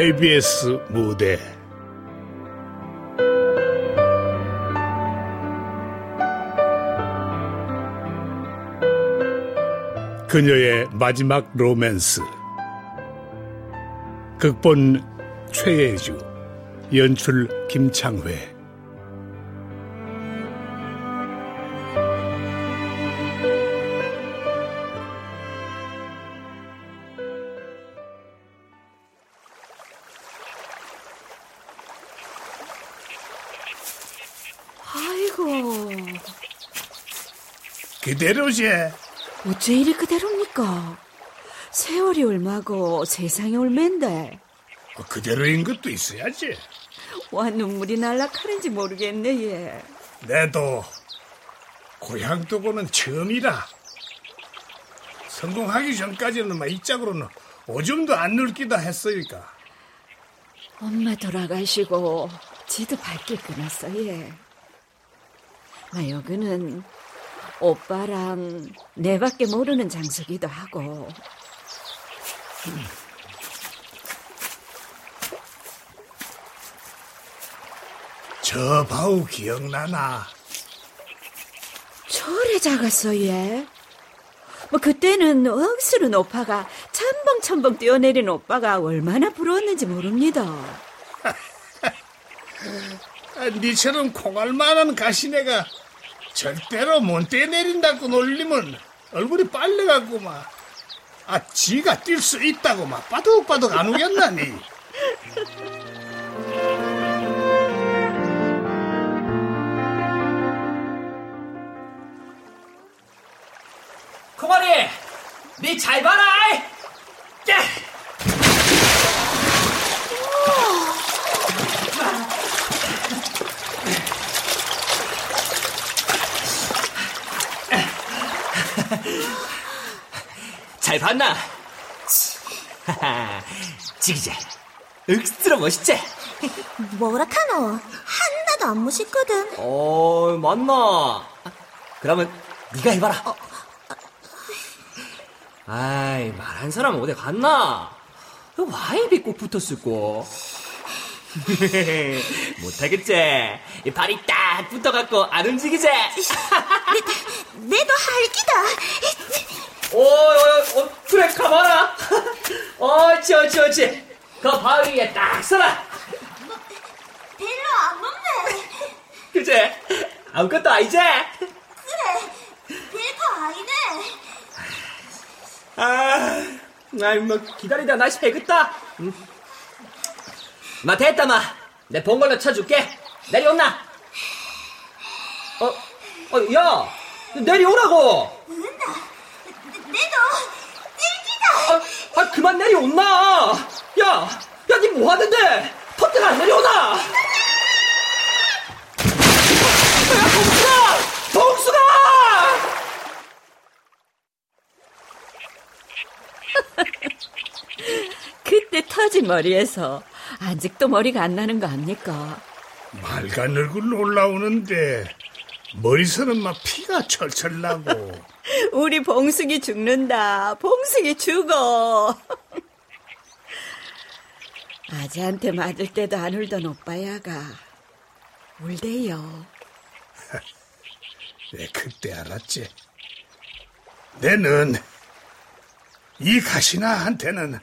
KBS 무대. 그녀의 마지막 로맨스. 극본 최예주 연출 김창회 그대로지. 어째 이리 그대로입니까? 세월이 얼마고 세상이 얼맨데. 뭐 그대로인 것도 있어야지. 와 눈물이 날락하는지 모르겠네 얘. 내도 고향 두고는 처음이라. 성공하기 전까지는 막 이 짝으로는 오줌도 안 늙기다 했으니까. 엄마 돌아가시고 지도 밝게 끊었어 얘. 나 여기는 오빠랑 내밖에 모르는 장소기도 하고. 저 바우 기억나나? 저래 작았어 얘. 뭐 그때는 억수로 오빠가 첨벙첨벙 뛰어내린 오빠가 얼마나 부러웠는지 모릅니다. 아, 니처럼 콩알만한 가시네가 절대로 못 떼내린다고 놀리면 얼굴이 빨래갖고 막, 아, 지가 뛸 수 있다고 막 빠득빠득 안 우겼나니. 코마리, 니잘 봐라! 야! 잘 봤나? 지기재 억수로 멋있지? 뭐라카노? 하나도 안 멋있거든. 어, 맞나? 그러면 네가 해봐라. 어. 아이, 말한 사람 어디 갔나? 와이비 꼭 붙었을꼬. 못하겠지? 발이 딱 붙어갖고 안 움직이지? 내, 내도 할기다. 오, 오, 오, 그래, 가봐라. 어찌, 어찌, 어찌. 그 바위에 딱 서라. 뭐, 별로 안 먹네. 그제? 아무것도 아니지? 그래, 별거 아니네. 아, 아이, 뭐, 기다리다 나 새겠다. 응. 마, 됐다, 마. 내 봉걸로 쳐줄게. 내려온나? 어, 어, 야, 내려오라고. 은나. 내도 찔기다. 그만 내려온나. 야, 야, 니 뭐 하는데? 터뜨가 안 내려오나? 야, 동수가! 동수가! 그때 터진 머리에서 아직도 머리가 안 나는 거 압니까? 말간 얼굴로 올라오는데 머리서는 막 피가 철철 나고. 우리 봉숙이 죽는다. 봉숙이 죽어. 아재한테 맞을 때도 안 울던 오빠야가 울대요. 내 그때 알았지. 내는 이 가시나한테는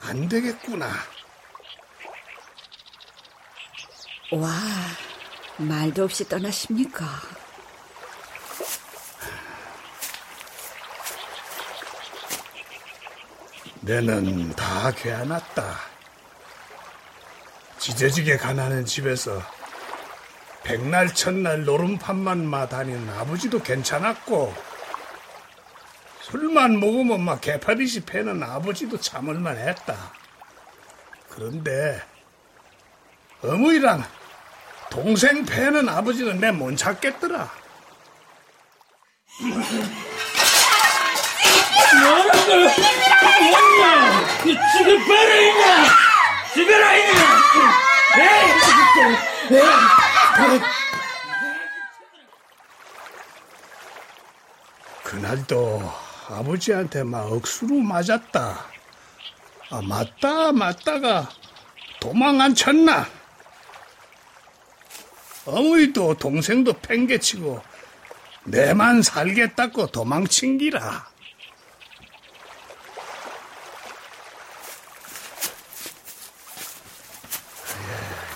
안 되겠구나. 와, 말도 없이 떠나십니까? 내는 다 괴안았다. 지저지게 가난한 집에서 백날 첫날 노름판만 마 다니는 아버지도 괜찮았고 술만 먹으면 막 개파리시 패는 아버지도 참을만 했다. 그런데 어머니랑 동생 패는 아버지는 내 못 찾겠더라. 뭐냐? 지금 바로 있냐? 죽어라 있냐? 그날도 아버지한테 막 억수로 맞았다. 아, 맞다, 맞다가 도망 안 쳤나? 어머니도 동생도 팽개치고 내만 살겠다고 도망친 기라.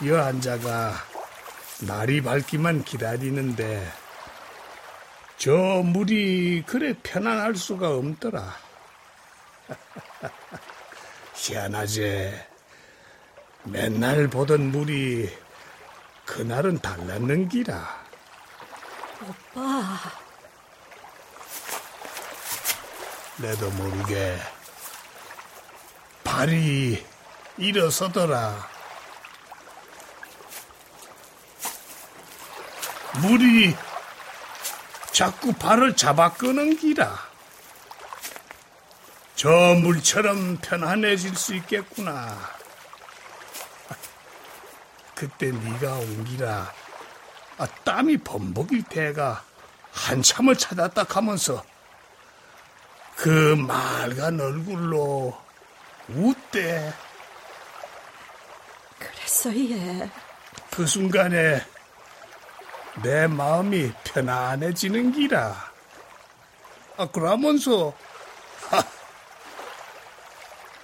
여 앉아가 날이 밝기만 기다리는데 저 물이 그래 편안할 수가 없더라. 희한하지. 맨날 보던 물이 그날은 달랐는 기라. 오빠, 내도 모르게 발이 일어서더라. 물이 자꾸 발을 잡아 끄는 기라. 저 물처럼 편안해질 수 있겠구나. 그때 네가 온 기라. 아, 땀이 범벅일 때가 한참을 찾았다 하면서 그 맑은 얼굴로 웃대. 그랬어, 얘. 그 순간에 내 마음이 편안해지는 기라. 아, 그러면서, 하,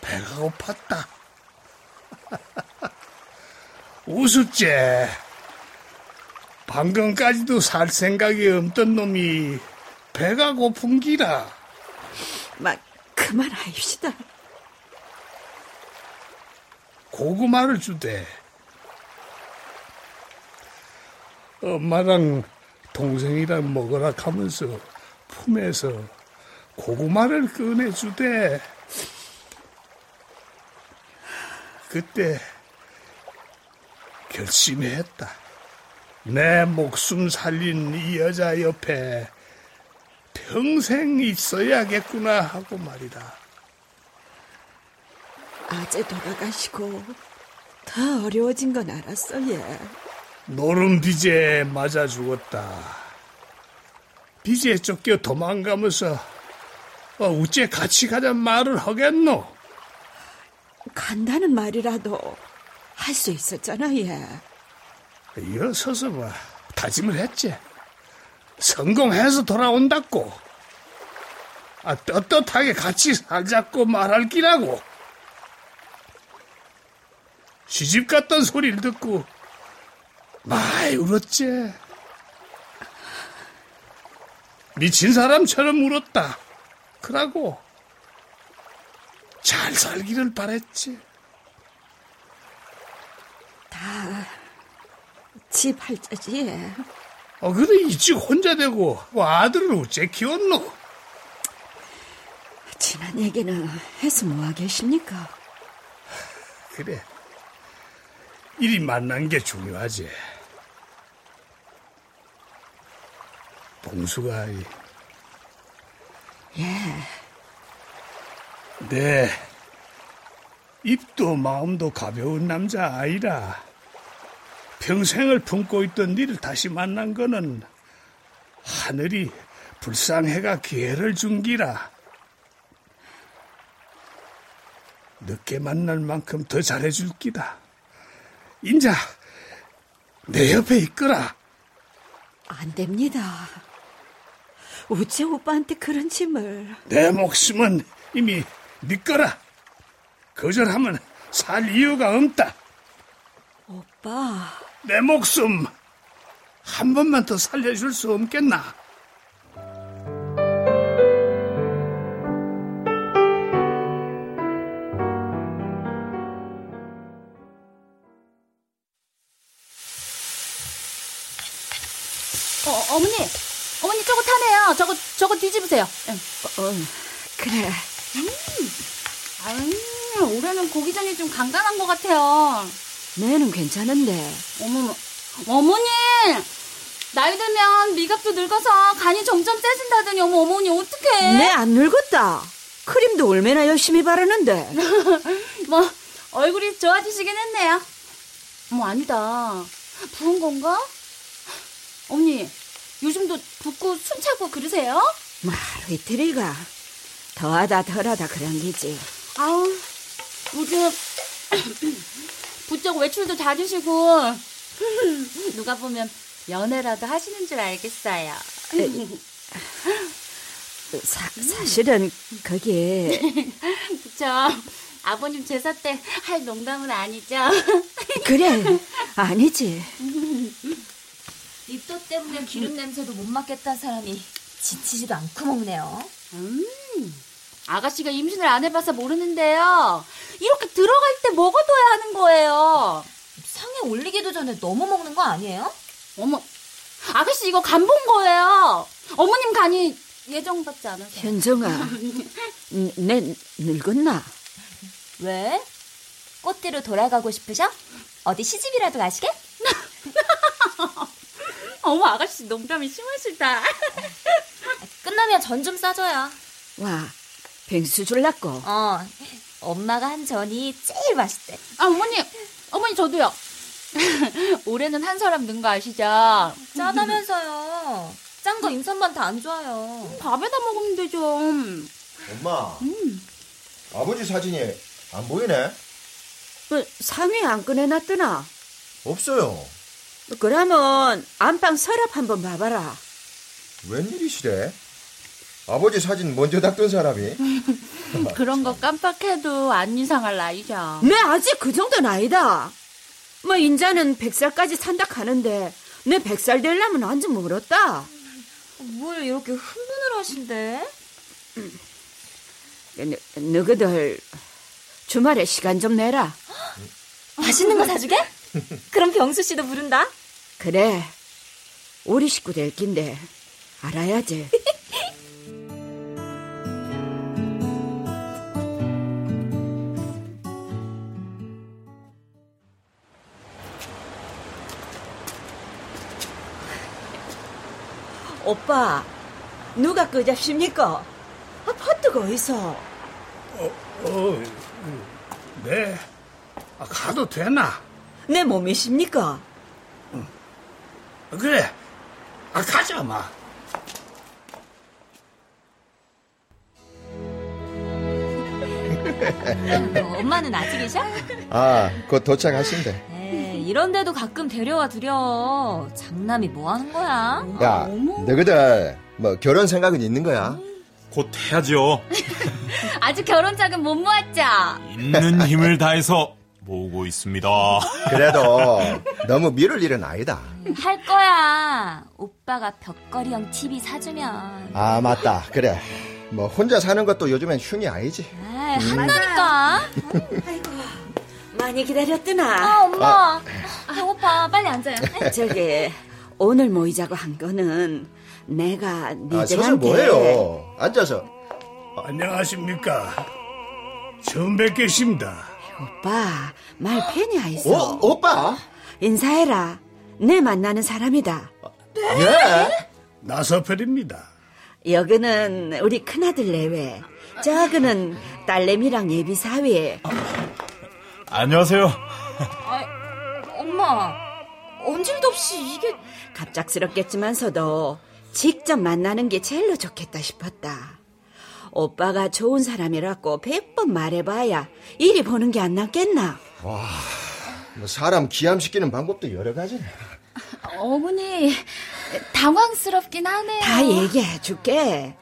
배가 고팠다. 우습제. 방금까지도 살 생각이 없던 놈이 배가 고픈 기라. 막, 그만하입시다. 고구마를 주대. 엄마랑 동생이랑 먹으라 하면서 품에서 고구마를 꺼내주대. 그때 결심했다. 내 목숨 살린 이 여자 옆에 평생 있어야겠구나 하고 말이다. 아재 돌아가시고 더 어려워진 건 알았어, 얘. 노름 빚에 맞아 죽었다. 빚에 쫓겨 도망가면서 어, 우째 같이 가자 말을 하겠노? 간다는 말이라도 할 수 있었잖아, 얘. 이어서서 뭐 다짐을 했지. 성공해서 돌아온다고. 아, 떳떳하게 같이 살자고 말할 기라고. 시집 갔던 소리를 듣고 많이 울었지. 미친 사람처럼 울었다. 그러고 잘 살기를 바랬지. 집 할자지, 얘. 어, 그래, 이집 혼자 되고, 뭐 아들을 어째 키웠노? 지난 얘기는 해서 뭐 하겠습니까? 그래. 일이 만난 게 중요하지. 봉수가, 이- 예, 내 입도 마음도 가벼운 남자 아이라. 평생을 품고 있던 니를 다시 만난 거는 하늘이 불쌍해가 기회를 준 기라. 늦게 만날 만큼 더 잘해줄 기다. 인자, 내 옆에 있거라. 안 됩니다. 우째 오빠한테 그런 짐을. 내 목숨은 이미 네 거라. 거절하면 살 이유가 없다. 오빠, 내 목숨 한 번만 더 살려줄 수 없겠나? 어, 어머니. 저거 뒤집으세요. 응. 어, 그래. 아유, 올해는 고기전이 좀 간간한 것 같아요. 내는 괜찮은데. 어머머, 어머니, 나이 들면 미각도 늙어서 간이 점점 세진다더니 어머 어머니 어떡해? 내 안 늙었다. 크림도 얼마나 열심히 바르는데. 뭐 얼굴이 좋아지시긴 했네요. 어머 아니다. 부은 건가? 어머니, 요즘도 붓고 숨 차고 그러세요? 뭐 하루 이틀이가. 더하다 덜하다 그런 기지. 아우, 요즘 붓 부쩍 외출도 잦으시고 누가 보면 연애라도 하시는 줄 알겠어요. 사, 사실은 그게 그쵸? 아버님 제사 때 할 농담은 아니죠? 그래 아니지. 입도 때문에 기름 냄새도 못 맡겠다는 사람이 지치지도 않고 먹네요. 음, 아가씨가 임신을 안 해봐서 모르는데요. 이렇게 들어갈 때 먹어둬야 하는 거예요. 상에 올리기도 전에 너무 먹는 거 아니에요? 어머, 아가씨 이거 간 본 거예요. 어머님 간이 예정받지 않아서. 현정아, n- 내 늙었나? 왜? 꽃대로 돌아가고 싶으셔? 어디 시집이라도 가시게? 어머, 아가씨 농담이 심하시다. 끝나면 전 좀 싸줘요. 와, 뱅수 줄라고. 어, 엄마가 한 전이 제일 맛있대. 아, 어머니, 어머니 저도요. 올해는 한 사람 는 거 아시죠? 짜다면서요. 짠 거 임산부한테 안 좋아요. 밥에다 먹으면 되죠. 엄마. 아버지 사진이 안 보이네? 그 상위 안 꺼내놨더나? 없어요. 그러면 안방 서랍 한번 봐봐라. 웬일이시래? 아버지 사진 먼저 닦던 사람이? 그런 거 깜빡해도 안 이상할 나이죠. 내 아직 그 정도는 아니다. 뭐 인자는 백살까지 산다 하는데 내 백살 되려면 완전 멀었다. 뭘 이렇게 흥분을 하신대? 너, 너희들 주말에 시간 좀 내라. 맛있는 거 사주게? 그럼 병수 씨도 부른다. 그래. 우리 식구 될 낀데 알아야지. 오빠, 누가 끄잡십니까? 아, 퍼뜨가 어디서? 어, 네. 아, 가도 되나? 내 몸이십니까? 그래. 아, 가자, 마. 어, 엄마는 아직 계셔? 아, 곧 도착하신대. 에이, 이런데도 가끔 데려와 두려. 장남이 뭐 하는 거야? 야, 너희들 뭐 결혼 생각은 있는 거야? 곧 해야죠. 아직 결혼 자금 못 모았죠? 있는 힘을 다해서 모으고 있습니다. 그래도 너무 미룰 일은 아니다. 할 거야. 오빠가 벽걸이형 TV 사주면. 아, 맞다. 그래. 뭐 혼자 사는 것도 요즘엔 흉이 아니지. 아, 한다니까. 많이 기다렸더나. 아, 엄마. 배고파. 빨리 앉아요. 저기 오늘 모이자고 한 거는 내가 아, 니들한테 서서 뭐해요? 앉아서. 안녕하십니까. 처음 뵙겠습니다. 오빠 말 팬이 어, 아이소. 오빠? 인사해라. 내 만나는 사람이다. 예? 나서펠입니다. 여기는 우리 큰아들 내외. 저기는 딸내미랑 예비 사위. 안녕하세요. 엄마. 언질도 없이 이게. 갑작스럽겠지만서도 직접 만나는 게 제일로 좋겠다 싶었다. 오빠가 좋은 사람이라고 백 번 말해봐야 이리 보는 게 안 낫겠나? 뭐 사람 기함시키는 방법도 여러 가지네. 어머니, 당황스럽긴 하네요. 다 얘기해 줄게.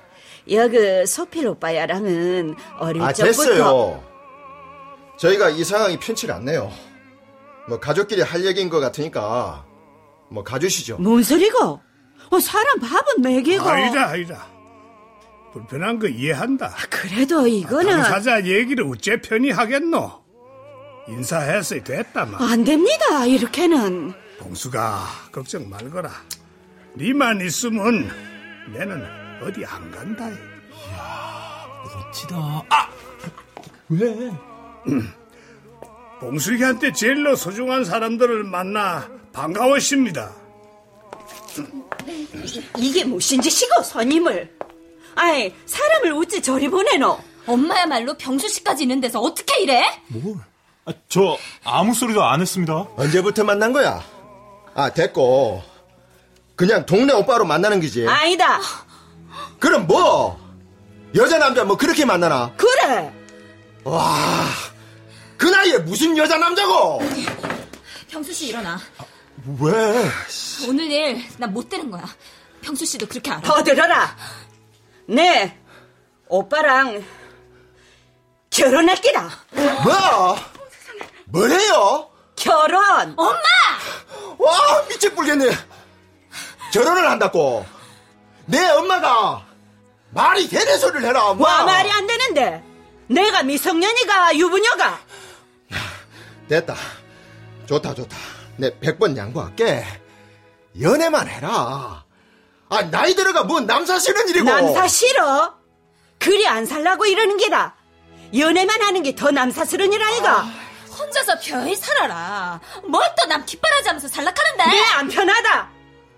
여기 소필 오빠야랑은 어릴 아, 적부터 됐어요. 저희가 이 상황이 편치 않네요. 뭐 가족끼리 할 얘기인 것 같으니까 뭐 가주시죠. 뭔 소리고? 어, 사람 밥은 먹이고. 아니다, 아니다. 불편한 거 이해한다. 그래도 이거는 당사자 얘기를 어째 편히 하겠노? 인사해서 됐다, 마. 안 됩니다. 이렇게는 봉수가 걱정 말거라. 니만 있으면 내는 어디 안 간다. 멋지다. 아! 왜? 봉수기한테 제일로 소중한 사람들을 만나 반가웠습니다. 이게 무슨 짓이고 손님을? 아이 사람을 어찌 저리 보내노? 엄마야말로 병수 씨까지 있는 데서 어떻게 이래? 뭘? 아, 저 아무 소리도 안 했습니다. 언제부터 만난 거야? 아, 됐고. 그냥 동네 오빠로 만나는 거지. 아니다. 그럼 뭐? 여자 남자 뭐 그렇게 만나나? 그래. 와, 그 나이에 무슨 여자 남자고? 평수 씨 일어나. 왜? 오늘 일 나 못 되는 거야. 평수 씨도 그렇게 알아. 더 들어라. 네, 오빠랑 결혼할 기다. 뭐야? 뭐래요? 결혼. 엄마! 와, 미쳐불겠네. 결혼을 한다고. 내 엄마가 말이 되는 소리를 해라, 엄마. 와 말이 안 되는데. 내가 미성년이가 유부녀가. 됐다. 좋다, 좋다. 내백번 양보할게. 연애만 해라. 아, 나이 들어가 뭐 남사 싫은 일이고. 남사 싫어? 그리 안 살라고 이러는 게다. 연애만 하는 게 더 남사스러운 일 아이가? 혼자서 편히 살아라. 뭘 또 남 뒷바라지 하면서 살락하는데? 내 안 편하다.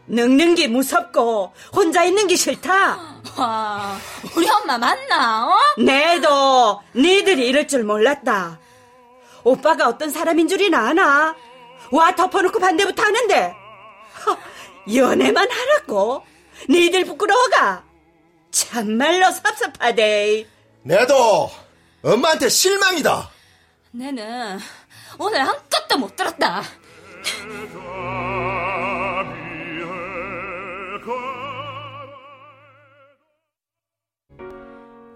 늙는 게 무섭고 혼자 있는 게 싫다. 와, 우리 엄마 맞나, 어? 내도 니들이 이럴 줄 몰랐다. 오빠가 어떤 사람인 줄이나 아나? 와 덮어놓고 반대부터 하는데 허, 연애만 하라고? 니들 부끄러워가? 참말로 섭섭하대. 내도 엄마한테 실망이다. 내는 오늘 아무것도 못 들었다.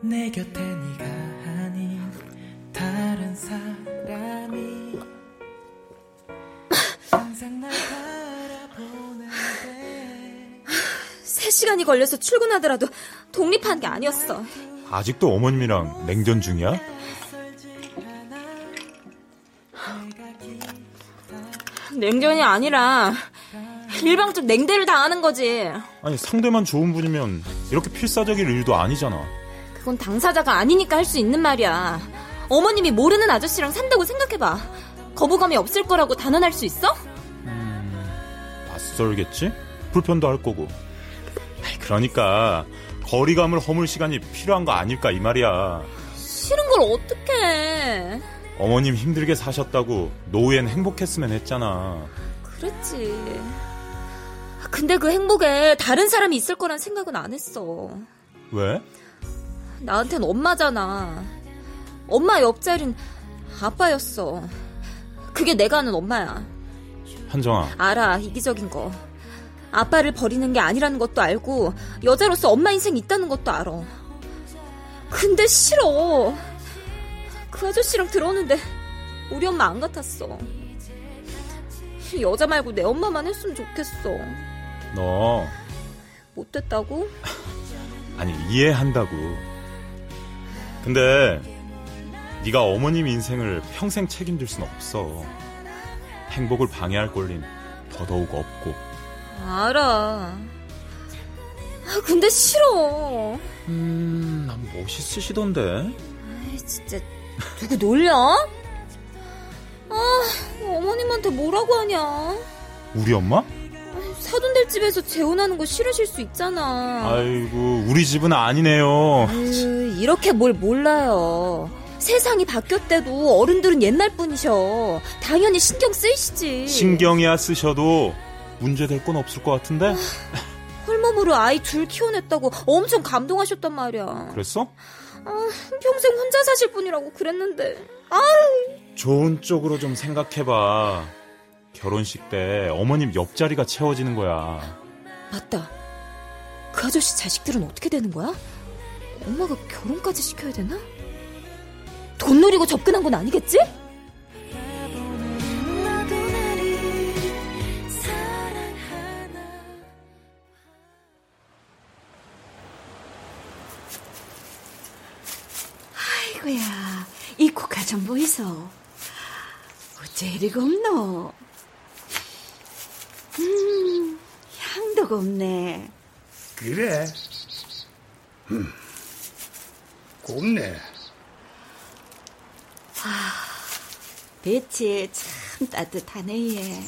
내 곁에 네가 아닌 다른 사람이 항상 날 3시간이 걸려서 출근하더라도 독립한 게 아니었어. 아직도 어머님이랑 냉전 중이야? 냉전이 아니라 일방적 냉대를 당하는 거지. 아니 상대만 좋은 분이면 이렇게 필사적인 일도 아니잖아. 그건 당사자가 아니니까 할 수 있는 말이야. 어머님이 모르는 아저씨랑 산다고 생각해봐. 거부감이 없을 거라고 단언할 수 있어? 낯설겠지? 불편도 할 거고. 그러니까 거리감을 허물 시간이 필요한 거 아닐까 이 말이야. 싫은 걸 어떡해. 어머님 힘들게 사셨다고 노후엔 행복했으면 했잖아. 그랬지. 근데 그 행복에 다른 사람이 있을 거란 생각은 안 했어. 왜? 나한텐 엄마잖아. 엄마 옆자리는 아빠였어. 그게 내가 아는 엄마야. 한정아, 알아, 이기적인 거. 아빠를 버리는 게 아니라는 것도 알고, 여자로서 엄마 인생 있다는 것도 알아. 근데 싫어. 그 아저씨랑 들었는데, 우리 엄마 안 같았어. 여자 말고 내 엄마만 했으면 좋겠어. 너 못됐다고? 아니 이해한다고. 근데 네가 어머님 인생을 평생 책임질 순 없어. 행복을 방해할 권리는 더더욱 없고. 알아. 아, 근데 싫어. 음, 난 멋있으시던데. 아이, 진짜, 누구 놀려? 아, 어머님한테 뭐라고 하냐. 우리 엄마? 사돈될 집에서 재혼하는 거 싫으실 수 있잖아. 아이고, 우리 집은 아니네요. 아유, 이렇게 뭘 몰라요. 세상이 바뀌었대도 어른들은 옛날 분이셔. 당연히 신경 쓰이시지. 신경이야 쓰셔도 문제될 건 없을 것 같은데? 홀몸으로 아이 둘 키워냈다고 엄청 감동하셨단 말이야. 그랬어? 아, 평생 혼자 사실 분이라고 그랬는데. 아, 좋은 쪽으로 좀 생각해봐. 결혼식 때 어머님 옆자리가 채워지는 거야. 맞다. 그 아저씨 자식들은 어떻게 되는 거야? 엄마가 결혼까지 시켜야 되나? 돈 노리고 접근한 건 아니겠지? 좀 보이소. 어째 이리 곱노? 음, 향도 곱네. 그래. 음, 곱네. 배치 참 따뜻하네, 얘.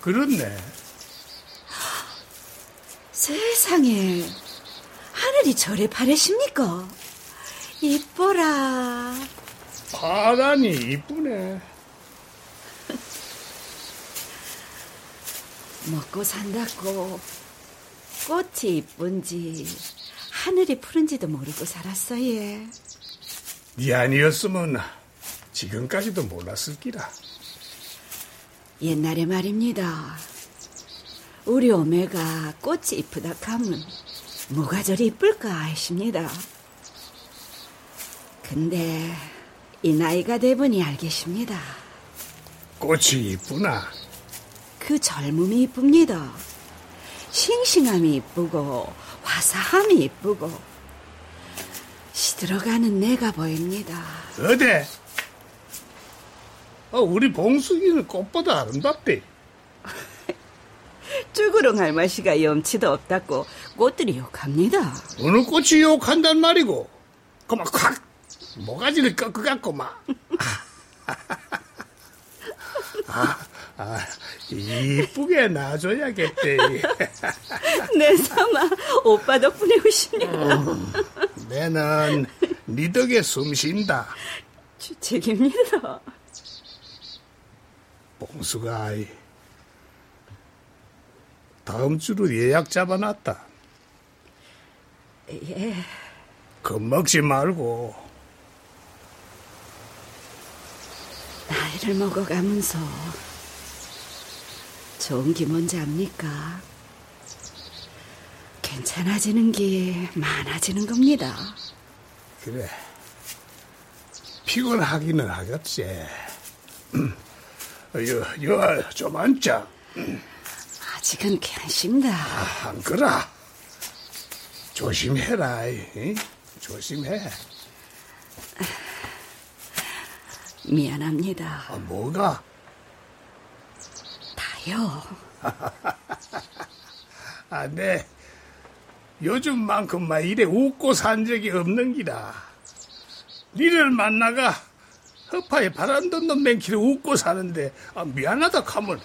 그렇네. 세상에, 하늘이 저래 파래십니까? 이뻐라. 파란이 이쁘네. 먹고 산다고 꽃이 이쁜지 하늘이 푸른지도 모르고 살았어 얘. 네 아니었으면 지금까지도 몰랐을 기라. 옛날에 말입니다. 우리 오메가 꽃이 이쁘다 하면 뭐가 저리 이쁠까 하십니다. 근데 이 나이가 돼보니 알겠습니다. 꽃이 이쁘나? 그 젊음이 이쁩니다. 싱싱함이 이쁘고 화사함이 이쁘고 시들어가는 내가 보입니다. 어데? 어, 우리 봉숙이는 꽃보다 아름답대. 쭈구렁 할머니가 염치도 없다고 꽃들이 욕합니다. 어느 꽃이 욕한단 말이고, 그만 콱 모가지를 꺾어 갖고 막. 아, 아, 이쁘게 놔줘야겠대. 내 삼아 오빠 덕분에 오십니다. 내는 네 덕에 숨 쉰다. 주책입니다. 봉수가 다음 주로 예약 잡아놨다. 예, 겁먹지 말고 나이를 먹어가면서 좋은 게 뭔지 압니까? 괜찮아지는 게 많아지는 겁니다. 그래 피곤하기는 하겠지. 여, 여, 좀 앉자. 아직은 괜찮습니다. 아, 안 그라. 조심해라. 이. 조심해. 미안합니다. 아, 뭐가? 다요. 아, 네. 요즘만큼 막 이래 웃고 산 적이 없는 기라. 니를 만나가 허파에 바람 돋는 맹키를 웃고 사는데 아, 미안하다 하면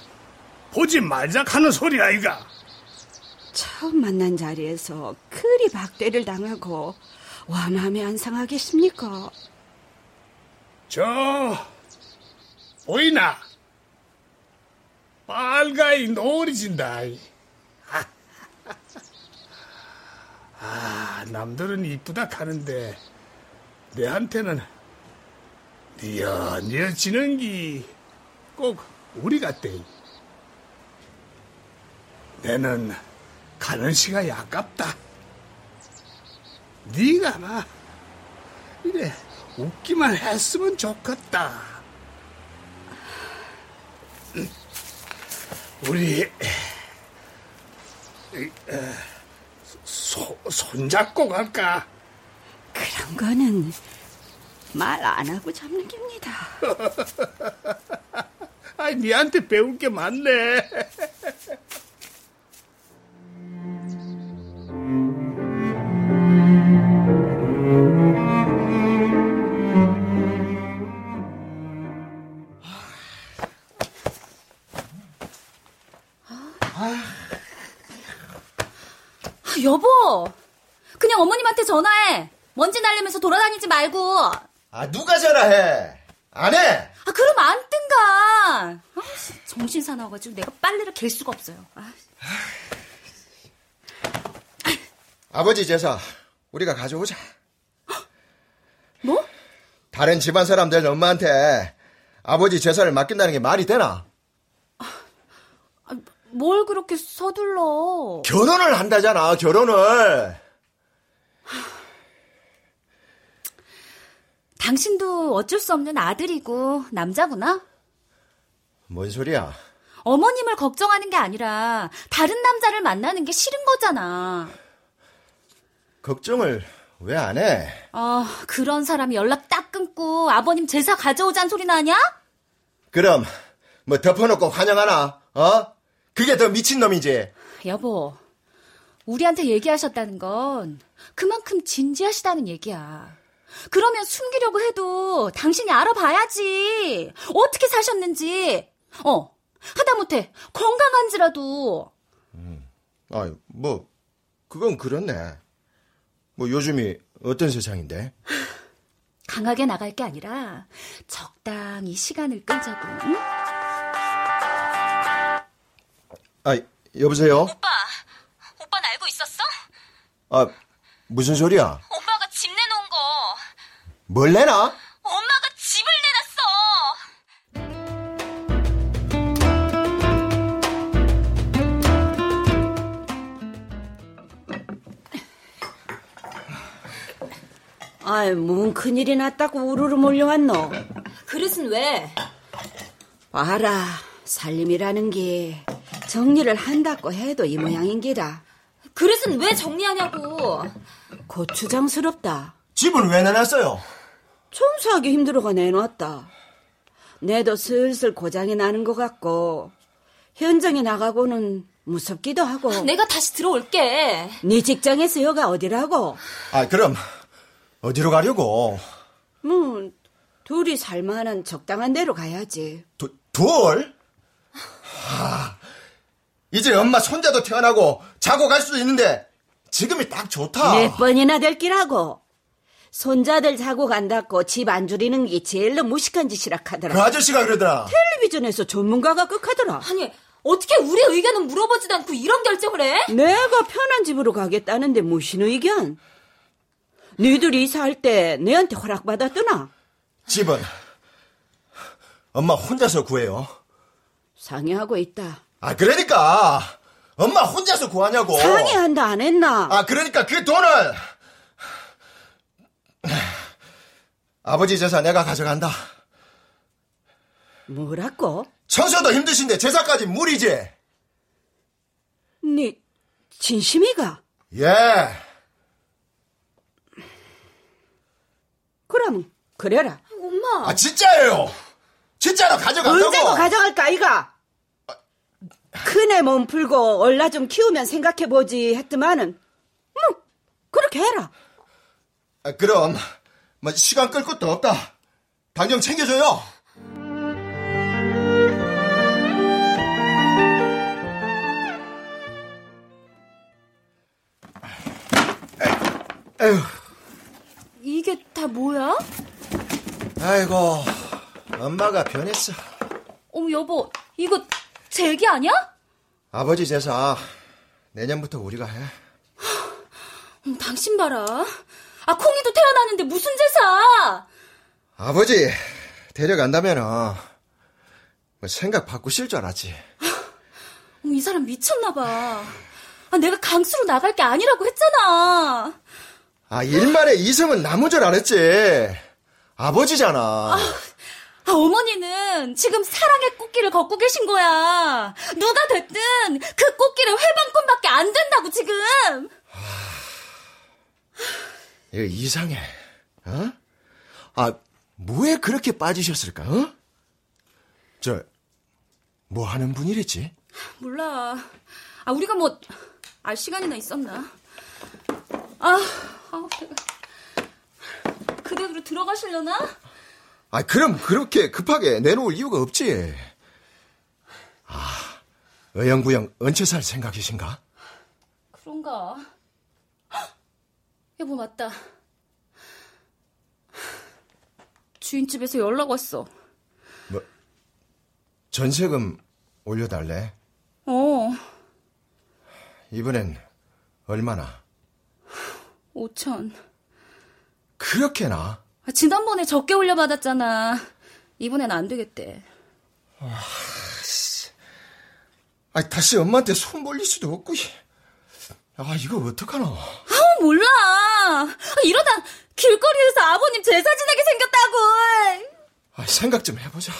보지 말자 하는 소리 아이가. 처음 만난 자리에서 그리 박대를 당하고 와 마음에 안 상하겠습니까? 저 보이나? 빨가이 노을이 진다. 아, 남들은 이쁘다 하는데 내한테는 뉘어뉘어지는 기꼭 우리 같대. 내는 가는 시간이 아깝다. 네가 나 이래 웃기만 했으면 좋겠다. 우리 소, 손잡고 갈까? 그런 거는 말 안 하고 잡는 겁니다. 아, 니한테 배울 게 많네. 여보, 그냥 어머님한테 전화해. 먼지 날리면서 돌아다니지 말고. 아, 누가 전화해? 안 해? 아, 그럼 안 뜬가. 아, 정신 사나워가지고 내가 빨래를 갤 수가 없어요. 아, 아버지 제사 우리가 가져오자. 뭐? 다른 집안 사람들 엄마한테 아버지 제사를 맡긴다는 게 말이 되나? 뭘 그렇게 서둘러. 결혼을 한다잖아, 결혼을. 당신도 어쩔 수 없는 아들이고 남자구나. 뭔 소리야? 어머님을 걱정하는 게 아니라 다른 남자를 만나는 게 싫은 거잖아. 걱정을 왜 안 해? 아, 그런 사람이 연락 딱 끊고 아버님 제사 가져오자는 소리 나냐? 그럼 뭐 덮어놓고 환영하나? 어? 그게 더 미친놈이지. 여보, 우리한테 얘기하셨다는 건 그만큼 진지하시다는 얘기야. 그러면 숨기려고 해도 당신이 알아봐야지. 어떻게 사셨는지. 어, 하다못해 건강한지라도. 아, 뭐 그건 그렇네. 뭐 요즘이 어떤 세상인데? 강하게 나갈 게 아니라 적당히 시간을 끌자고. 응? 여보세요? 오빠, 오빠 알고 있었어? 아, 무슨 소리야? 오빠가 집 내놓은 거. 뭘 내놔? 엄마가 집을 내놨어. 아이, 뭔 큰일이 났다고 우르르 몰려왔노? 그릇은 왜? 봐라, 살림이라는 게 정리를 한다고 해도 이 모양인기라. 그릇은 왜 정리하냐고. 고추장스럽다. 집은 왜 내놨어요? 청소하기 힘들어가 내놨다. 내도 슬슬 고장이 나는 것 같고 현장에 나가고는 무섭기도 하고. 내가 다시 들어올게. 네 직장에서 여가 어디라고? 아, 그럼 어디로 가려고? 뭐 둘이 살만한 적당한 데로 가야지. 두, 둘? 하, 이제 엄마 손자도 태어나고 자고 갈 수도 있는데 지금이 딱 좋다. 몇 번이나 될 끼라고. 손자들 자고 간다고 집 안 줄이는 게 제일로 무식한 짓이라 하더라. 그 아저씨가 그러더라. 텔레비전에서 전문가가 극하더라. 아니, 어떻게 우리 의견은 물어보지도 않고 이런 결정을 해? 내가 편한 집으로 가겠다는데 무슨 의견? 너희들이 이사할 때 내한테 허락받았더나? 집은 엄마 혼자서 구해요. 상의하고 있다. 아, 그러니까 엄마 혼자서 구하냐고. 상의한다 안 했나? 아, 그러니까 그 돈을 아버지 제사 내가 가져간다. 뭐라고? 청소도 힘드신데 제사까지 무리지? 네 진심이가? 예. 그럼 그래라. 엄마. 아, 진짜예요. 진짜로 가져간다고. 언제고 가져갈까 아이가? 큰애 몸 풀고 얼라 좀 키우면 생각해보지 했더만은 뭐 그렇게 해라. 아, 그럼 뭐 시간 끌 것도 없다. 당장 챙겨줘요. 에휴, 이게 다 뭐야? 아이고, 엄마가 변했어. 어머, 여보, 이거 제기 아니야? 아버지 제사 내년부터 우리가 해. 어머, 당신 봐라. 아, 콩이도 태어나는데 무슨 제사? 아버지 데려간다면은 뭐 생각 바꾸실 줄 알았지. 어머, 이 사람 미쳤나 봐. 아, 내가 강수로 나갈 게 아니라고 했잖아. 아 일말에 이성은 나무 줄 알았지. 아버지잖아. 아, 어머니는 지금 사랑의 꽃길을 걷고 계신 거야. 누가 됐든 그 꽃길은 회방꾼밖에 안 된다고 지금. 이거 이상해. 어? 아 뭐에 그렇게 빠지셨을까? 어? 저 뭐 하는 분이랬지? 몰라. 아, 우리가 뭐, 알 시간이나 있었나? 아, 아. 그대로 들어가시려나? 아 그럼 그렇게 급하게 내놓을 이유가 없지. 아 의영부영 얹혀 살 생각이신가? 그런가? 헉! 여보, 맞다. 주인집에서 연락 왔어. 뭐 전세금 올려달래. 어, 이번엔 얼마나? 5천. 그렇게나? 아, 지난번에 적게 올려받았잖아. 이번엔 안 되겠대. 아 다시 엄마한테 손 벌릴 수도 없고. 아 이거 어떡하나? 아, 몰라. 아, 이러다 길거리에서 아버님 제사 지내게 생겼다고. 아, 생각 좀 해보자.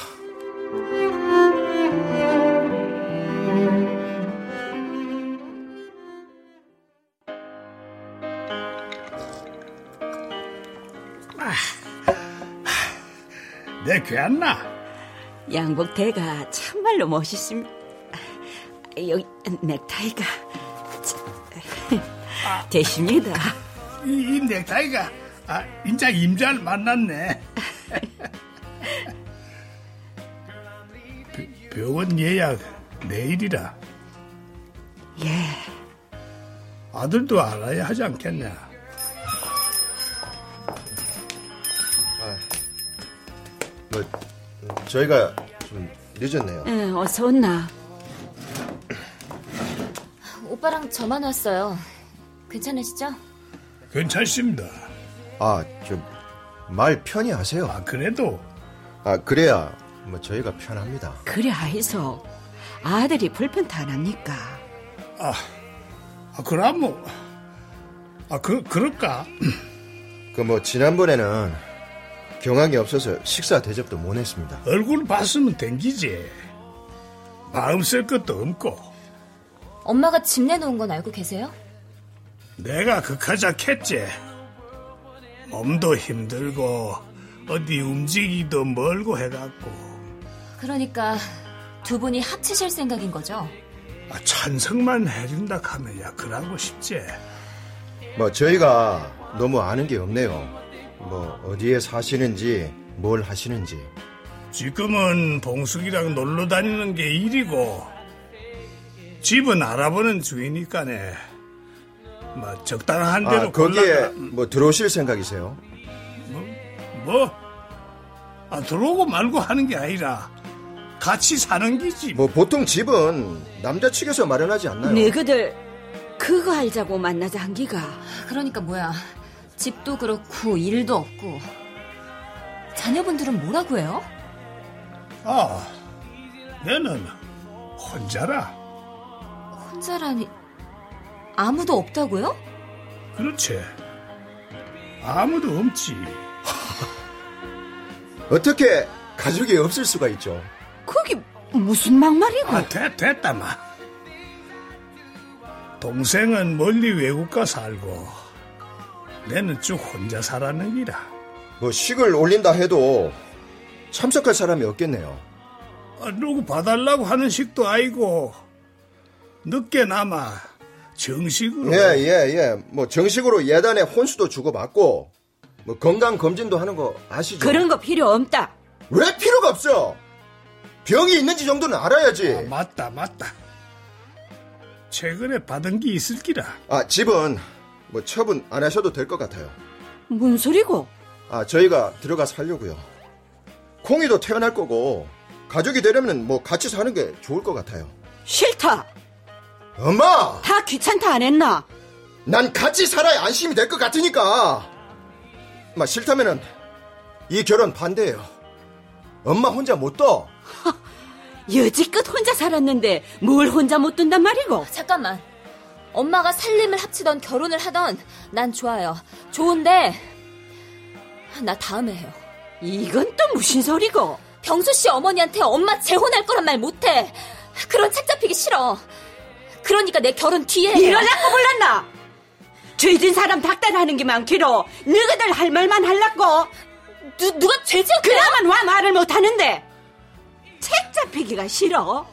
내 괴한나? 양복대가 참말로 멋있습니다. 여기 넥타이가 자, 되십니다. 이, 이 넥타이가 아, 인자 임자를 만났네. 비- 병원 예약 내일이라. 예. 아들도 알아야 하지 않겠냐? 뭐 저희가 좀 늦었네요. 응, 어서 온나. 오빠랑 저만 왔어요. 괜찮으시죠? 괜찮습니다. 아, 좀말 편히 하세요. 아, 그래도 아, 그래야 뭐 저희가 편합니다. 그래 하이소. 아들이 불편도 안 합니까? 아, 아 그럼 뭐, 아, 그, 그럴까? 그 뭐 지난번에는 경황이 없어서 식사 대접도 못 했습니다. 얼굴 봤으면 댕기지. 마음 쓸 것도 없고. 엄마가 집 내놓은 건 알고 계세요? 내가 그카자했지 몸도 힘들고 어디 움직이기도 멀고 해갖고 그러니까 두 분이 합치실 생각인 거죠? 아, 찬성만 해준다 하면 야 그러고 싶지. 뭐 저희가 너무 아는 게 없네요. 뭐 어디에 사시는지 뭘 하시는지. 지금은 봉숙이랑 놀러 다니는 게 일이고 집은 알아보는 중이니까네. 뭐 적당한 대로 아, 거기에 골라가- 뭐 들어오실 생각이세요? 뭐? 아, 들어오고 말고 하는 게 아니라 같이 사는 기지. 뭐 보통 집은 남자 측에서 마련하지 않나요? 너희들 그거 알자고 만나자 한 기가. 그러니까 뭐야. 집도 그렇고 일도 없고. 자녀분들은 뭐라고 해요? 아, 내는 혼자라. 혼자라니 아무도 없다고요? 그렇지. 아무도 없지. 어떻게 가족이 없을 수가 있죠? 그게 무슨 막말이고? 아, 됐, 됐다, 마. 동생은 멀리 외국 가 살고, 내는 쭉 혼자 살았는 기라. 뭐 식을 올린다 해도 참석할 사람이 없겠네요. 아, 누구 봐달라고 하는 식도 아니고, 늦게나마 정식으로. 예, 예, 예. 뭐 정식으로 예단에 혼수도 주고받고 뭐 건강 검진도 하는 거 아시죠? 그런 거 필요 없다. 왜 필요가 없어? 병이 있는지 정도는 알아야지. 아, 맞다, 맞다. 최근에 받은 게 있을 기라. 아, 집은 뭐 처분 안 하셔도 될 것 같아요. 뭔 소리고? 아, 저희가 들어가 살려고요. 콩이도 태어날 거고 가족이 되려면 뭐 같이 사는 게 좋을 것 같아요. 싫다. 엄마! 다 귀찮다 안 했나? 난 같이 살아야 안심이 될 것 같으니까. 엄마 싫다면은 이 결혼 반대예요. 엄마 혼자 못 둬. 여지껏 혼자 살았는데 뭘 혼자 못 둔단 말이고? 잠깐만. 엄마가 살림을 합치던 결혼을 하던 난 좋아요. 좋은데 나 다음에 해요. 이건 또 무슨 소리고? 병수 씨 어머니한테 엄마 재혼할 거란 말 못해. 그런 책 잡히기 싫어. 그러니까 내 결혼 뒤에. 이러려고 불렀나? 죄진 사람 닥달하는 게 많기로 너희들 할 말만 할라고 누, 누가 죄지었대요? 그나만 와 말을 못하는데 책 잡히기가 싫어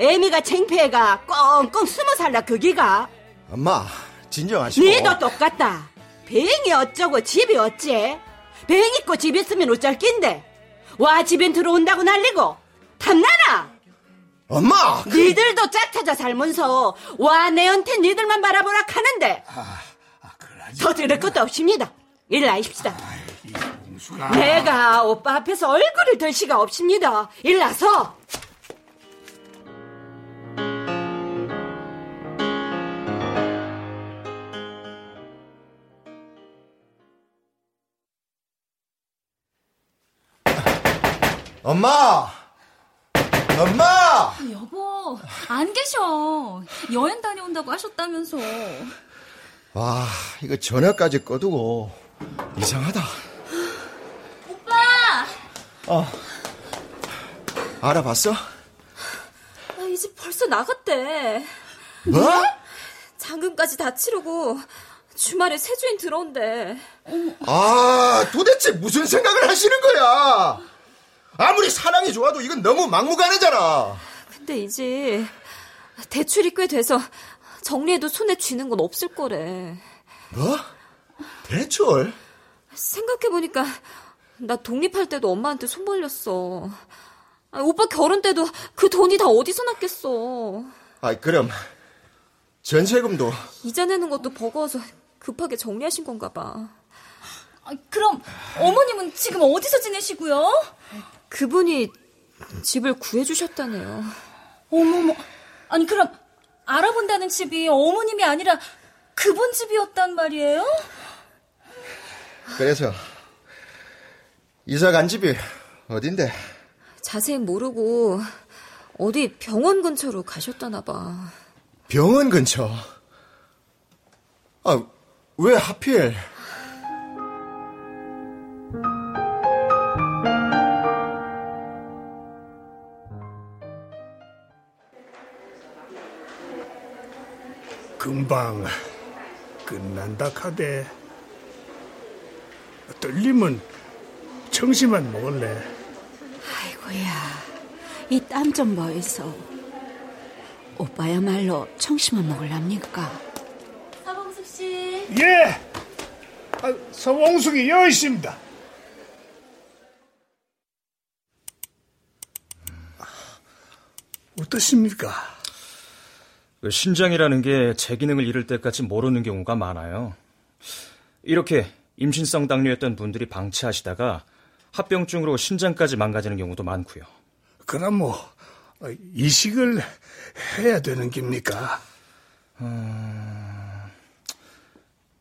애미가 창피해가 꽁꽁 숨어 살라 그기가. 엄마 진정하시고. 니도 똑같다. 병이 어쩌고 집이 어째? 병 있고 집 있으면 어쩔 낀데. 와 집엔 들어온다고 난리고. 탐나나? 엄마! 니들도 짝찾아 살면서 와 내한테 니들만 바라보라 하는데. 더 들을 것도 없습니다. 일나입시다. 내가 오빠 앞에서 얼굴을 들 시가 없습니다. 일나서 엄마! 엄마! 여보, 안 계셔. 여행 다녀온다고 하셨다면서. 와, 이거 전화까지 꺼두고 이상하다. 오빠! 어. 알아봤어? 아, 이집 벌써 나갔대. 뭐? 잔금까지 다 치르고 주말에 새 주인 들어온대. 아, 도대체 무슨 생각을 하시는 거야? 아무리 사랑이 좋아도 이건 너무 막무가내잖아. 근데 이제 대출이 꽤 돼서 정리해도 손에 쥐는 건 없을 거래. 뭐? 대출? 생각해보니까 나 독립할 때도 엄마한테 손 벌렸어. 아, 오빠 결혼 때도 그 돈이 다 어디서 났겠어. 아, 그럼 전세금도 이자 내는 것도 버거워서 급하게 정리하신 건가 봐. 아, 그럼 어머님은 지금 어디서 지내시고요? 그분이 집을 구해주셨다네요. 어머머. 아니 그럼 알아본다는 집이 어머님이 아니라 그분 집이었단 말이에요? 그래서 이사 간 집이 어딘데? 자세히 모르고 어디 병원 근처로 가셨다나 봐. 병원 근처. 아, 왜 하필? 금방 끝난다 카대. 떨리면 청심만 먹을래. 아이고야, 이 땀좀 뭐해서. 오빠야말로 청심만 먹을랍니까? 서봉숙 씨. 예! 아, 서봉숙이 여기 있습니다. 어떻습니까? 그 신장이라는 게 제 기능을 잃을 때까지 모르는 경우가 많아요. 이렇게 임신성 당뇨였던 분들이 방치하시다가 합병증으로 신장까지 망가지는 경우도 많고요. 그럼 뭐 어, 이식을 해야 되는 겁니까?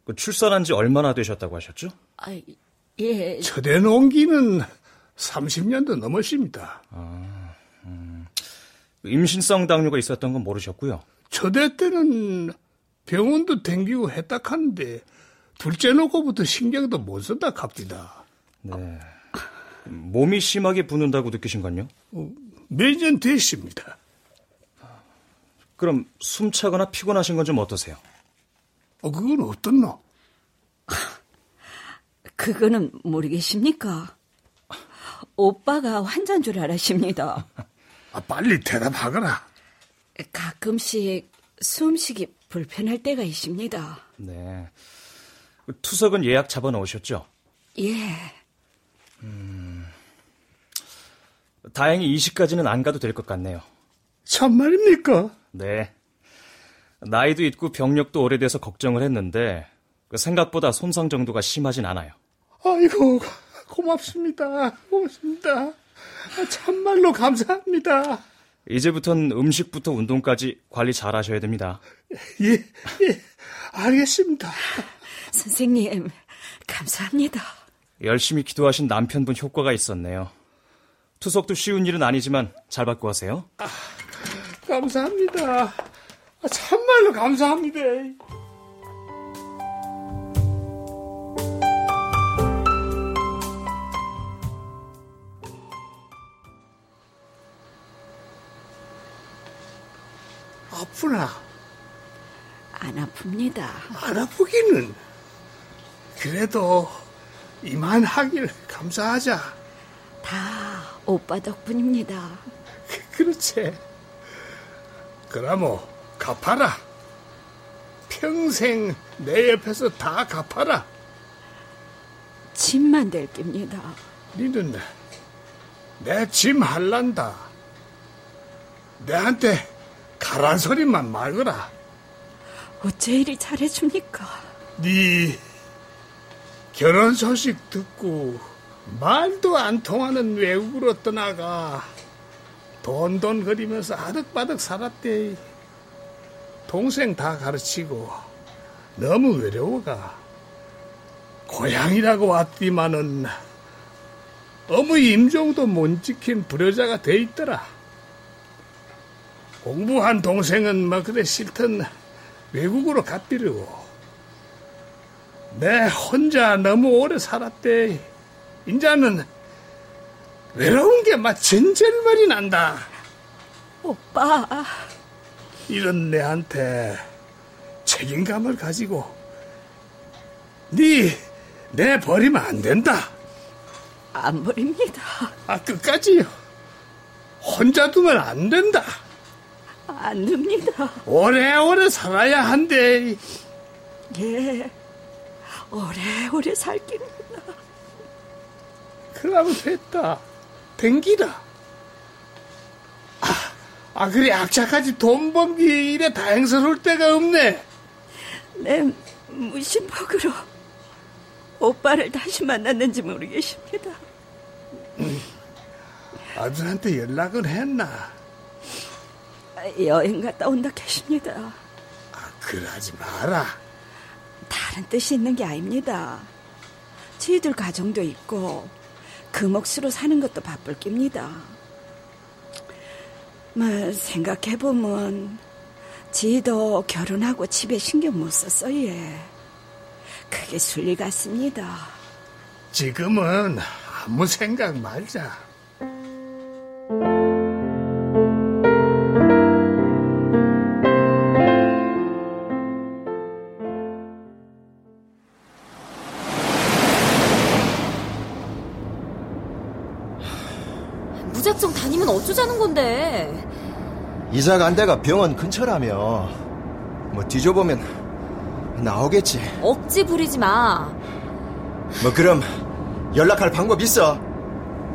그 출산한 지 얼마나 되셨다고 하셨죠? 아, 예. 첫애 농기는 30년도 넘었습니다. 임신성 당뇨가 있었던 건 모르셨고요. 첫애 때는 병원도 댕기고 했다 하는데 둘째 놓고부터 신경도 못 쓴다 합니다. 네. 몸이 심하게 붓는다고 느끼신 건요? 몇년 됐습니다. 그럼 숨차거나 피곤하신 건 좀 어떠세요? 어, 그건 어떻노? 그거는 모르겠습니까? 오빠가 환자인 줄 알았습니다. 아, 빨리 대답하거라. 가끔씩 숨쉬기 불편할 때가 있습니다. 네. 투석은 예약 잡아 놓으셨죠? 예. 다행히 이식까지는 안 가도 될 것 같네요. 참말입니까? 네. 나이도 있고 병력도 오래돼서 걱정을 했는데 그 생각보다 손상 정도가 심하진 않아요. 아이고, 고맙습니다. 고맙습니다. 아, 참말로 감사합니다. 이제부턴 음식부터 운동까지 관리 잘 하셔야 됩니다. 예, 예, 알겠습니다. 선생님, 감사합니다. 열심히 기도하신 남편분 효과가 있었네요. 투석도 쉬운 일은 아니지만 잘 받고 가세요. 감사합니다. 아, 참말로 감사합니다. 아프나? 안 아픕니다. 안 아프기는. 그래도 이만 하길 감사하자. 다 오빠 덕분입니다. 그렇지. 그라모 갚아라. 평생 내 옆에서 다 갚아라. 짐만 될 겁니다. 니는 내 짐 할란다. 내한테 가란 소리만 말거라. 어째 이리 잘해줍니까? 네 결혼 소식 듣고 말도 안 통하는 외국으로 떠나가 돈돈 거리면서 아득바득 살았대. 동생 다 가르치고 너무 외로워가. 고향이라고 왔디만은 어머니 임종도 못 지킨 불효자가 돼 있더라. 공부한 동생은 뭐 그래 싫든 외국으로 갔디르고 내 혼자 너무 오래 살았대. 인자는 외로운 게 막 전절머리 난다. 오빠. 이런 내한테 책임감을 가지고 네 내 버리면 안 된다. 안 버립니다. 아 끝까지요. 혼자 두면 안 된다. 안 됩니다. 오래오래 살아야 한대. 예. 오래오래 살깁니다. 그러면 됐다. 댕기다. 아, 아 그래 악착같이 돈 번기 이래 다행스러울 때가 없네. 내 무심복으로 오빠를 다시 만났는지 모르겠습니다. 아들한테 연락은 했나? 여행 갔다 온다 하십니다. 아, 그러지 마라. 다른 뜻이 있는 게 아닙니다. 저희들 가정도 있고 그 몫으로 사는 것도 바쁠 깁니다. 뭐 생각해보면 지도 결혼하고 집에 신경 못 썼어요. 예. 그게 순리 같습니다. 지금은 아무 생각 말자. 어쩌자는 건데? 이사 간 데가 병원 근처라며. 뭐 뒤져보면 나오겠지. 억지 부리지 마. 뭐 그럼 연락할 방법 있어?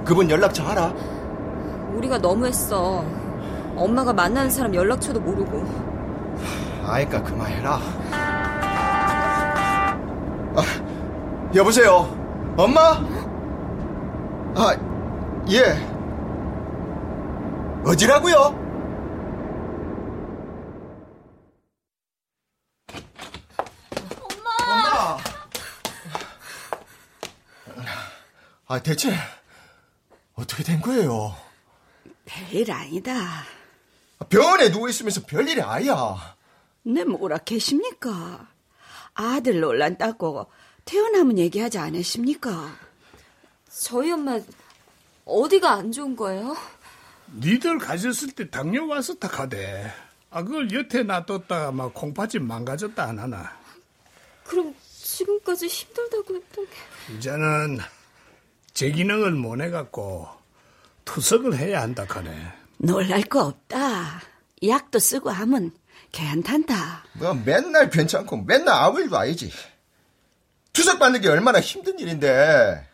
그분 연락처 알아? 우리가 너무했어. 엄마가 만나는 사람 연락처도 모르고. 아이까 그만해라. 아, 여보세요. 엄마? 아, 예. 어디라고요? 엄마. 엄마. 아, 대체 어떻게 된 거예요? 별일 아니다. 병원에 누워 있으면서 별일이 아니야. 내 뭐라 계십니까? 아들 논란 따고 태어나면 얘기하지 않으십니까? 저희 엄마 어디가 안 좋은 거예요? 니들 가졌을 때 당뇨 와서 탁하대. 아 그걸 여태 놔뒀다가 막 콩팥이 망가졌다 안 하나. 그럼 지금까지 힘들다고 했던 게 이제는 제 기능을 못 해갖고 투석을 해야 한다 카네. 놀랄 거 없다. 약도 쓰고 하면 괜찮다. 뭐 맨날 괜찮고 맨날 아무 일도 아니지. 투석 받는 게 얼마나 힘든 일인데.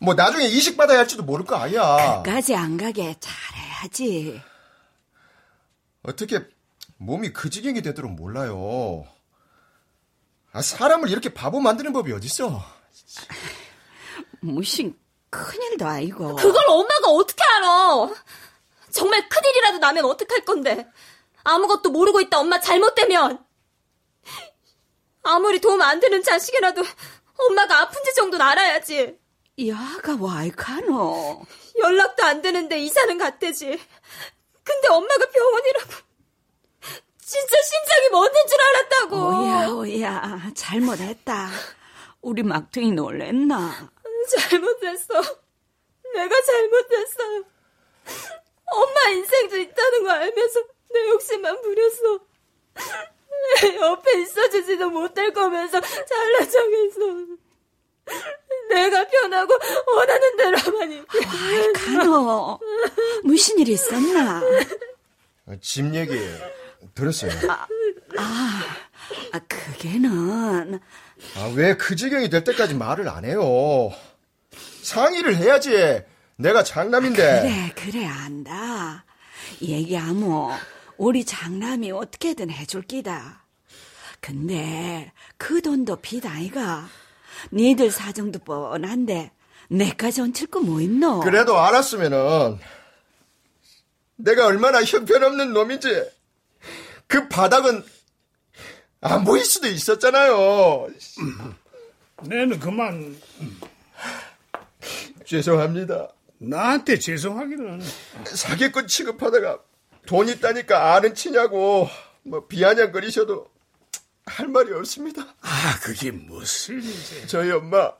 뭐 나중에 이식 받아야 할지도 모를 거 아니야. 까지 안 가게 잘해야지. 어떻게 몸이 그 지경이 되도록 몰라요. 아, 사람을 이렇게 바보 만드는 법이 어딨어. 무슨 큰일도 아니고. 그걸 엄마가 어떻게 알아? 정말 큰일이라도 나면 어떡할 건데? 아무것도 모르고 있다 엄마 잘못되면 아무리 도움 안 되는 자식이라도 엄마가 아픈지 정도는 알아야지. 야가 와이 카노. 연락도 안 되는데 이사는 갔대지. 근데 엄마가 병원이라고. 진짜 심장이 멎는 줄 알았다고. 오야 오야 잘못했다. 우리 막둥이 놀랬나? 잘못했어. 내가 잘못했어. 엄마 인생도 있다는 거 알면서 내 욕심만 부렸어. 옆에 있어주지도 못할 거면서 잘난 척했어. 내가 편하고 원하는 대로만 있게. 아이, 카노. 무슨 일 있었나? 집 얘기 들었어요. 아, 아, 아 그게는. 아, 왜 그 지경이 될 때까지 말을 안 해요? 상의를 해야지. 내가 장남인데. 그래, 그래, 안다. 얘기하면 우리 장남이 어떻게든 해줄 기다. 근데 그 돈도 비다이가. 니들 사정도 뻔한데 내까지 얹힐 거 뭐 있노? 그래도 알았으면은 내가 얼마나 형편없는 놈인지 그 바닥은 안 보일 수도 있었잖아요. 내는 그만 죄송합니다. 나한테 죄송하기는 사기꾼 취급하다가 돈 있다니까 아는 치냐고 뭐 비아냥거리셔도 할 말이 없습니다. 아 그게 무슨 이제 저희 엄마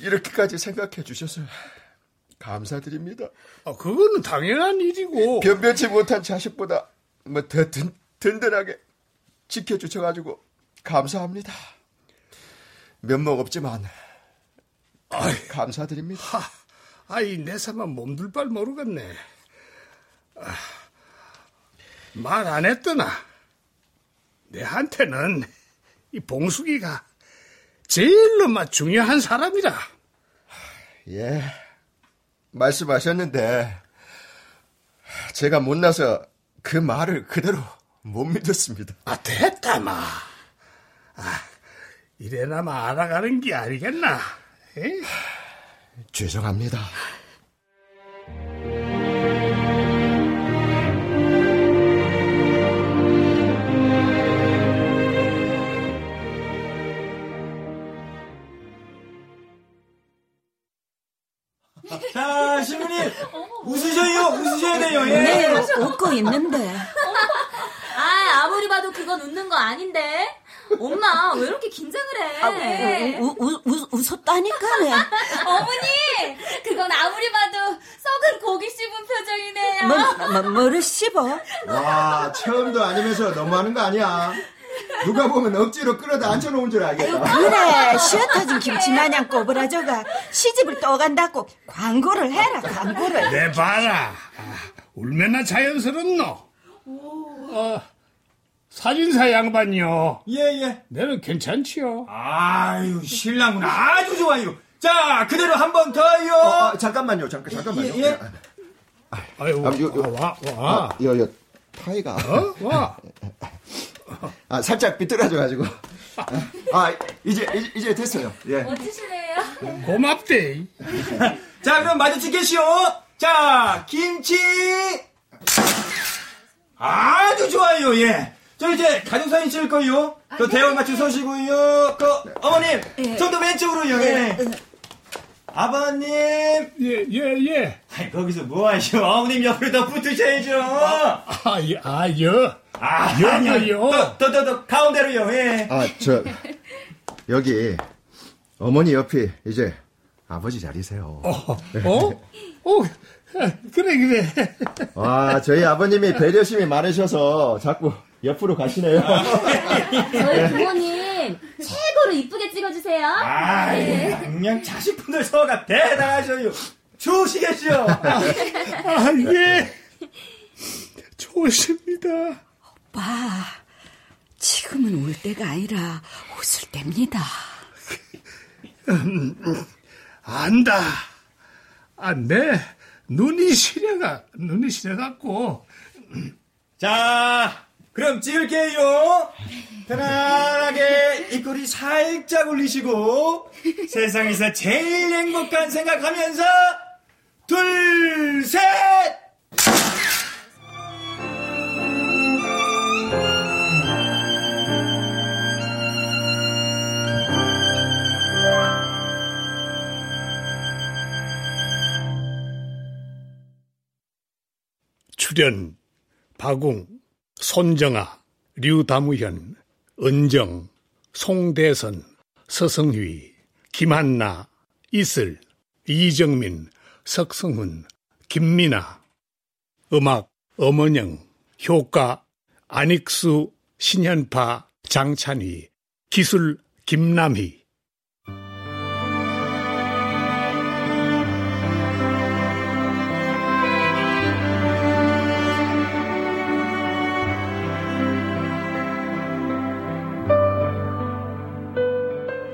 이렇게까지 생각해 주셔서 감사드립니다. 아 그거는 당연한 일이고 변변치 못한 자식보다 뭐 더 든든하게 지켜 주셔 가지고 감사합니다. 면목 없지만 아이, 감사드립니다. 하, 아이 내 사만 몸둘 바를 모르겠네. 아, 말안 했더나 내한테는 이 봉숙이가 제일로 막 중요한 사람이라. 예, 말씀하셨는데 제가 못나서 그 말을 그대로 못 믿었습니다. 아 됐다 마. 아 이래나마 알아가는 게 아니겠나. 에? 죄송합니다. 웃고 있는데. 아, 아무리 봐도 그건 웃는 거 아닌데. 엄마, 왜 이렇게 긴장을 해? 아, 우, 우, 우, 웃었다니까네. 어머니, 그건 아무리 봐도 썩은 고기 씹은 표정이네요. 뭐, 뭐, 뭐를 씹어? 와, 처음도 아니면서 너무하는 거 아니야? 누가 보면 억지로 끌어다 앉혀놓은 줄 알겠다. 그래 시어 터진 김치 마냥 꼬부라져가 시집을 또 간다고 광고를 해라 광고를 내 봐라. 아, 울면나 자연스럽노. 어, 사진사 양반요. 예, 예. 내는 괜찮지요. 아유, 신랑은 아주 좋아요. 자, 그대로 한 번 더요. 어, 아, 잠깐만요, 잠깐, 잠깐만요. 예, 예. 아유, 아, 요, 요, 와, 와. 아, 요, 요, 타이가. 어? 와. 아, 살짝 비뚤어져가지고. 아, 이제, 이제, 이제 됐어요. 예. 멋지시네요. 고맙대. 자, 그럼 마주치 계시오. 자, 김치. 아주 좋아요, 예. 저 이제 가족 사진 찍을 거요. 그 대원 맞춰 서시고요. 그 어머님, 좀 더 왼쪽으로요. 예. 아버님. 예, 예, 예. 아이, 거기서 뭐 하시오? 어머님 옆으로 더 붙으셔야죠. 아, 아, 예, 아, 여. 아, 여, 아니요. 여, 여. 더, 더, 더, 더, 가운데로요. 예. 아, 저, 여기, 어머니 옆이 이제 아버지 자리세요. 어? 어? 어? 그래, 그래. 와, 저희 아버님이 배려심이 많으셔서 자꾸 옆으로 가시네요. 저희 부모님 이쁘게 찍어주세요. 아이, 양양 자식분들 서가 대단하셔요. 좋으시겠죠? 아, 예. 좋으십니다. 오빠 지금은 울 때가 아니라 웃을 때입니다 안다. 아, 내 눈이 시려가, 눈이 시려갖고. 자, 그럼 찍을게요. 편안하게 입꼬리 살짝 올리시고 세상에서 제일 행복한 생각하면서 둘, 셋! 출연, 박웅, 손정아, 류다무현, 은정, 송대선, 서성휘, 김한나, 이슬, 이정민, 석성훈, 김민아, 음악, 엄원영, 효과, 안익수, 신현파, 장찬희, 기술, 김남희,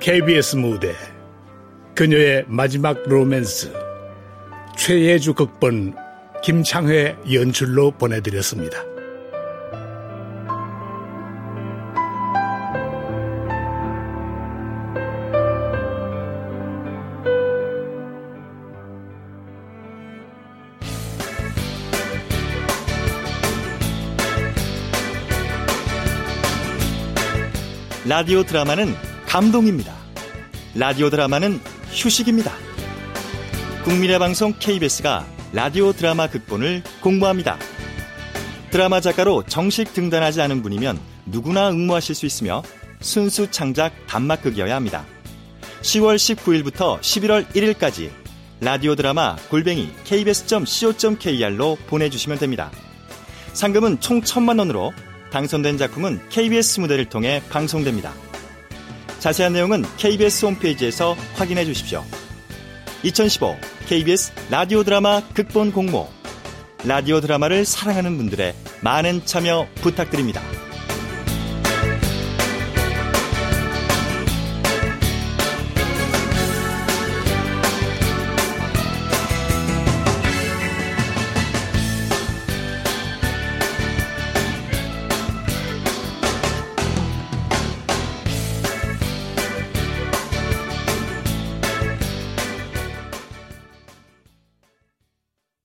KBS 무대 그녀의 마지막 로맨스 최예주 극본 김창회 연출로 보내드렸습니다. 라디오 드라마는 감동입니다. 라디오 드라마는 휴식입니다. 국민의 방송 KBS가 라디오 드라마 극본을 공모합니다. 드라마 작가로 정식 등단하지 않은 분이면 누구나 응모하실 수 있으며 순수 창작 단막극이어야 합니다. 10월 19일부터 11월 1일까지 라디오 드라마 골뱅이 kbs.co.kr로 보내주시면 됩니다. 상금은 총 1천만 원으로 당선된 작품은 KBS 무대를 통해 방송됩니다. 자세한 내용은 KBS 홈페이지에서 확인해 주십시오. 2015 KBS 라디오 드라마 극본 공모 라디오 드라마를 사랑하는 분들의 많은 참여 부탁드립니다.